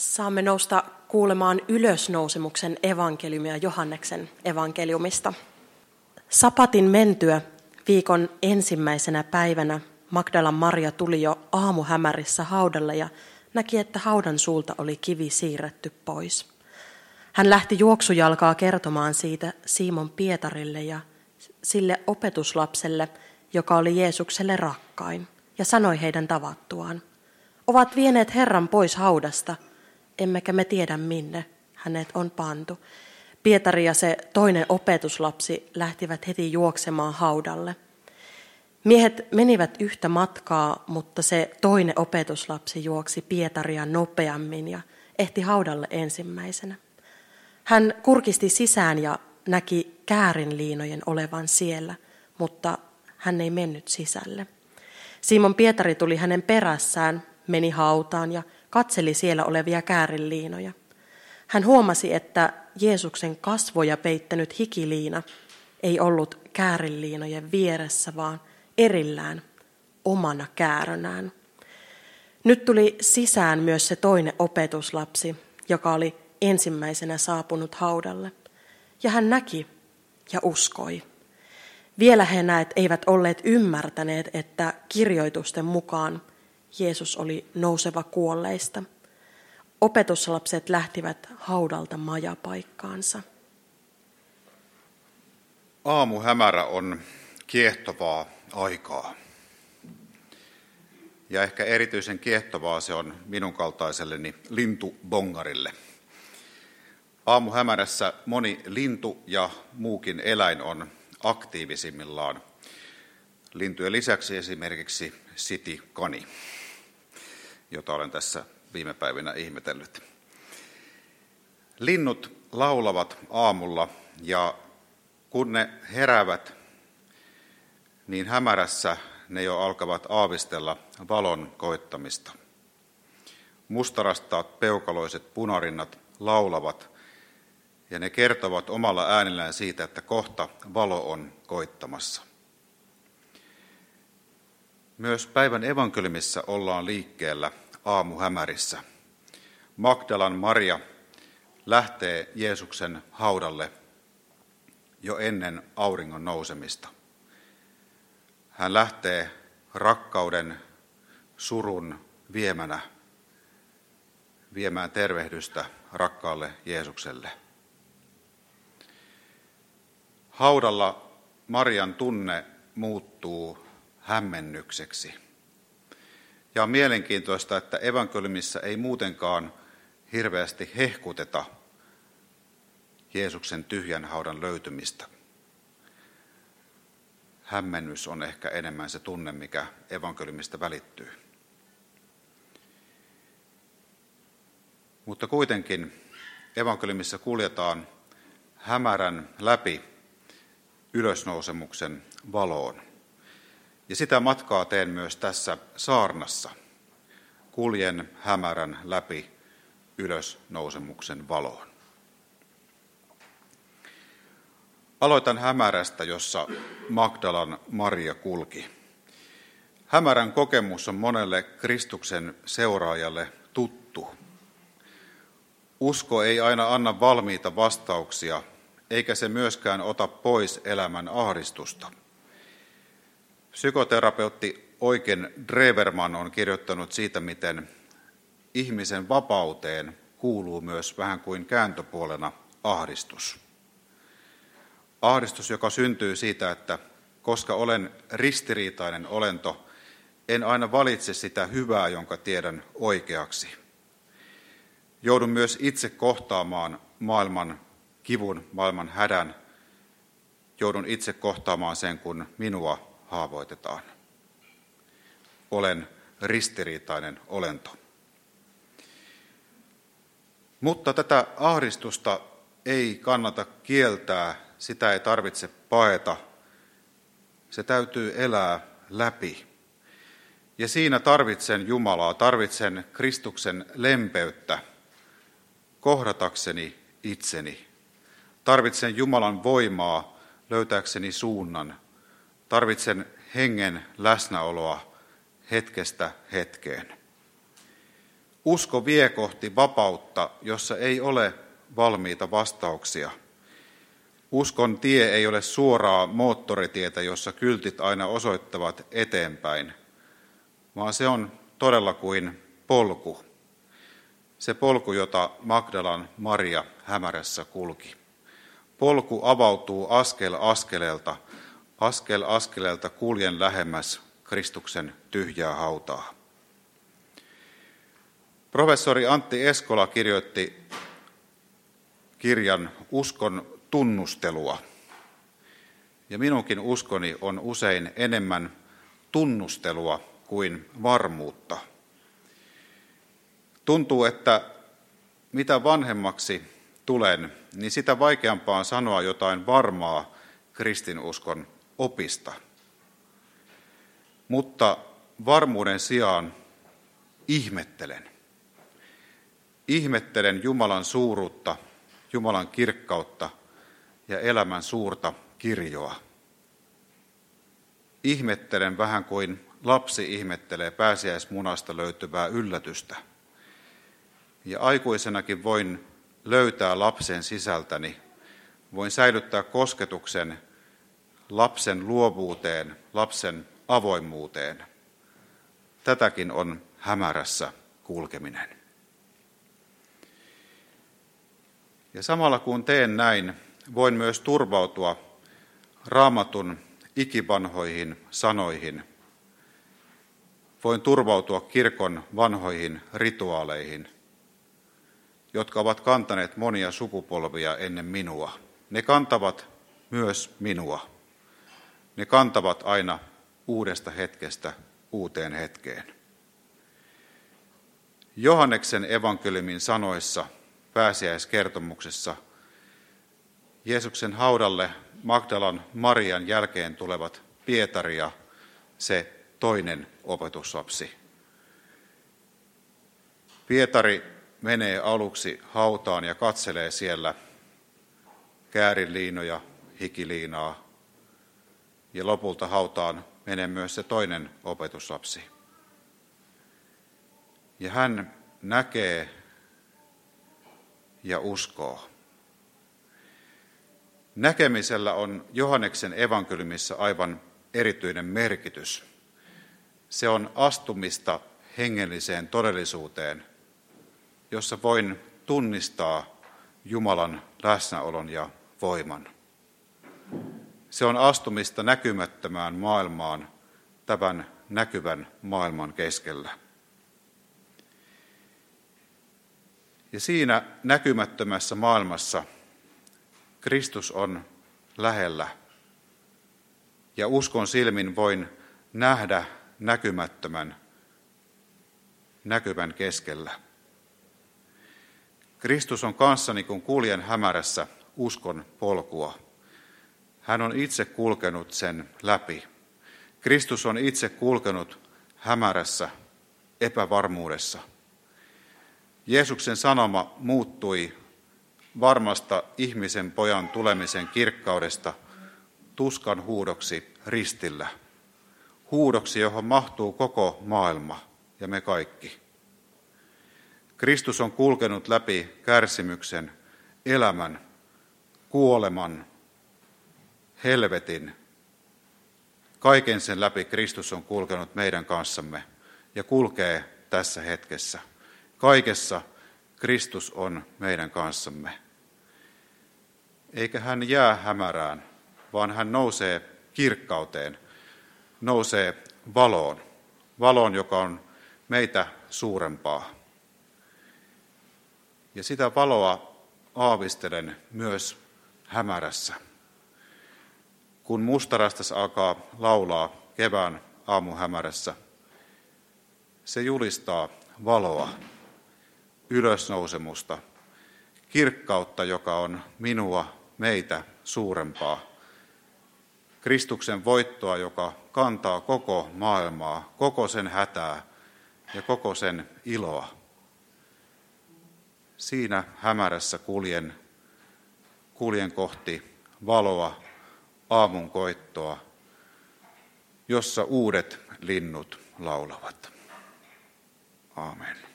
Saamme nousta kuulemaan ylösnousemuksen evankeliumia Johanneksen evankeliumista. Sapatin mentyä viikon ensimmäisenä päivänä Magdalan Maria tuli jo aamuhämärissä haudalle ja näki, että haudan suulta oli kivi siirretty pois. Hän lähti juoksujalkaa kertomaan siitä Simon Pietarille ja sille opetuslapselle, joka oli Jeesukselle rakkain, ja sanoi heidän tavattuaan. Ovat vieneet Herran pois haudasta – emmekä me tiedä minne hänet on pantu. Pietari ja se toinen opetuslapsi lähtivät heti juoksemaan haudalle. Miehet menivät yhtä matkaa, mutta se toinen opetuslapsi juoksi Pietaria nopeammin ja ehti haudalle ensimmäisenä. Hän kurkisti sisään ja näki käärinliinojen olevan siellä, mutta hän ei mennyt sisälle. Simon Pietari tuli hänen perässään, meni hautaan ja katseli siellä olevia käärinliinoja. Hän huomasi, että Jeesuksen kasvoja peittänyt hikiliina ei ollut käärinliinojen vieressä, vaan erillään omana käärönään. Nyt tuli sisään myös se toinen opetuslapsi, joka oli ensimmäisenä saapunut haudalle. Ja hän näki ja uskoi. Vielä he näet eivät olleet ymmärtäneet, että kirjoitusten mukaan Jeesus oli nouseva kuolleista. Opetuslapset lähtivät haudalta majapaikkaansa. Aamu hämärä on kiehtovaa aikaa. Ja ehkä erityisen kiehtovaa se on minun kaltaiselleni lintubongarille. Aamuhämärässä moni lintu ja muukin eläin on aktiivisimmillaan. Lintujen lisäksi esimerkiksi sitikani jota olen tässä viime päivinä ihmetellyt. Linnut laulavat aamulla ja kun ne heräävät, niin hämärässä ne jo alkavat aavistella valon koittamista. Mustarastaat peukaloiset punarinnat laulavat ja ne kertovat omalla äänellään siitä, että kohta valo on koittamassa. Myös päivän evankeliumissa ollaan liikkeellä aamuhämärissä. Magdalan Maria lähtee Jeesuksen haudalle jo ennen auringon nousemista. Hän lähtee rakkauden, surun viemänä, viemään tervehdystä rakkaalle Jeesukselle. Haudalla Marian tunne muuttuu hämmennykseksi. Ja on mielenkiintoista, että evankeliumissa ei muutenkaan hirveästi hehkuteta Jeesuksen tyhjän haudan löytymistä. Hämmennys on ehkä enemmän se tunne, mikä evankeliumista välittyy. Mutta kuitenkin evankeliumissa kuljetaan hämärän läpi ylösnousemuksen valoon. Ja sitä matkaa teen myös tässä saarnassa. Kuljen hämärän läpi ylös nousemuksen valoon. Aloitan hämärästä, jossa Magdalan Maria kulki. Hämärän kokemus on monelle Kristuksen seuraajalle tuttu. Usko ei aina anna valmiita vastauksia, eikä se myöskään ota pois elämän ahdistusta – Psykoterapeutti Oiken Dreverman on kirjoittanut siitä, miten ihmisen vapauteen kuuluu myös vähän kuin kääntöpuolena ahdistus. Ahdistus, joka syntyy siitä, että koska olen ristiriitainen olento, en aina valitse sitä hyvää, jonka tiedän oikeaksi. Joudun myös itse kohtaamaan maailman kivun, maailman hädän. Joudun itse kohtaamaan sen, kun minua haavoitetaan. Olen ristiriitainen olento. Mutta tätä ahdistusta ei kannata kieltää, sitä ei tarvitse paeta. Se täytyy elää läpi. Ja siinä tarvitsen Jumalaa, tarvitsen Kristuksen lempeyttä kohdatakseni itseni. Tarvitsen Jumalan voimaa löytääkseni suunnan Tarvitsen hengen läsnäoloa hetkestä hetkeen. Usko vie kohti vapautta, jossa ei ole valmiita vastauksia. Uskon tie ei ole suoraa moottoritietä, jossa kyltit aina osoittavat eteenpäin, vaan se on todella kuin polku. Se polku, jota Magdalan Maria hämärässä kulki. Polku avautuu askel askeleelta, askel askeleelta kuljen lähemmäs Kristuksen tyhjää hautaa. Professori Antti Eskola kirjoitti kirjan Uskon tunnustelua. Ja minunkin uskoni on usein enemmän tunnustelua kuin varmuutta. Tuntuu, että mitä vanhemmaksi tulen, niin sitä vaikeampaa on sanoa jotain varmaa kristinuskon opista. Mutta varmuuden sijaan ihmettelen. Ihmettelen Jumalan suuruutta, Jumalan kirkkautta ja elämän suurta kirjoa. Ihmettelen vähän kuin lapsi ihmettelee pääsiäismunasta löytyvää yllätystä. Ja aikuisenakin voin löytää lapsen sisältäni, voin säilyttää kosketuksen lapsen luovuuteen, lapsen avoimuuteen. Tätäkin on hämärässä kulkeminen. Ja samalla kun teen näin, voin myös turvautua raamatun ikivanhoihin sanoihin. Voin turvautua kirkon vanhoihin rituaaleihin, jotka ovat kantaneet monia sukupolvia ennen minua. Ne kantavat myös minua. Ne kantavat aina uudesta hetkestä uuteen hetkeen. Johanneksen evankeliumin sanoissa pääsiäiskertomuksessa Jeesuksen haudalle Magdalan Marian jälkeen tulevat Pietari ja se toinen opetuslapsi. Pietari menee aluksi hautaan ja katselee siellä käärinliinoja, hikiliinaa, ja lopulta hautaan menee myös se toinen opetuslapsi. Ja hän näkee ja uskoo. Näkemisellä on Johanneksen evankeliumissa aivan erityinen merkitys. Se on astumista hengelliseen todellisuuteen, jossa voin tunnistaa Jumalan läsnäolon ja voiman. Se on astumista näkymättömään maailmaan tämän näkyvän maailman keskellä. Ja siinä näkymättömässä maailmassa Kristus on lähellä. Ja uskon silmin voin nähdä näkymättömän näkyvän keskellä. Kristus on kanssani, kun kuljen hämärässä uskon polkua. Hän on itse kulkenut sen läpi. Kristus on itse kulkenut hämärässä epävarmuudessa. Jeesuksen sanoma muuttui varmasta ihmisen pojan tulemisen kirkkaudesta tuskan huudoksi ristillä. Huudoksi, johon mahtuu koko maailma ja me kaikki. Kristus on kulkenut läpi kärsimyksen, elämän, kuoleman, helvetin. Kaiken sen läpi Kristus on kulkenut meidän kanssamme ja kulkee tässä hetkessä. Kaikessa Kristus on meidän kanssamme. Eikä hän jää hämärään, vaan hän nousee kirkkauteen, nousee valoon, valoon, joka on meitä suurempaa. Ja sitä valoa aavistelen myös hämärässä. Kun mustarastas alkaa laulaa kevään aamuhämärässä, se julistaa valoa, ylösnousemusta, kirkkautta, joka on minua, meitä suurempaa. Kristuksen voittoa, joka kantaa koko maailmaa, koko sen hätää ja koko sen iloa. Siinä hämärässä kuljen, kuljen kohti valoa, aamun koittoa, jossa uudet linnut laulavat. Amen.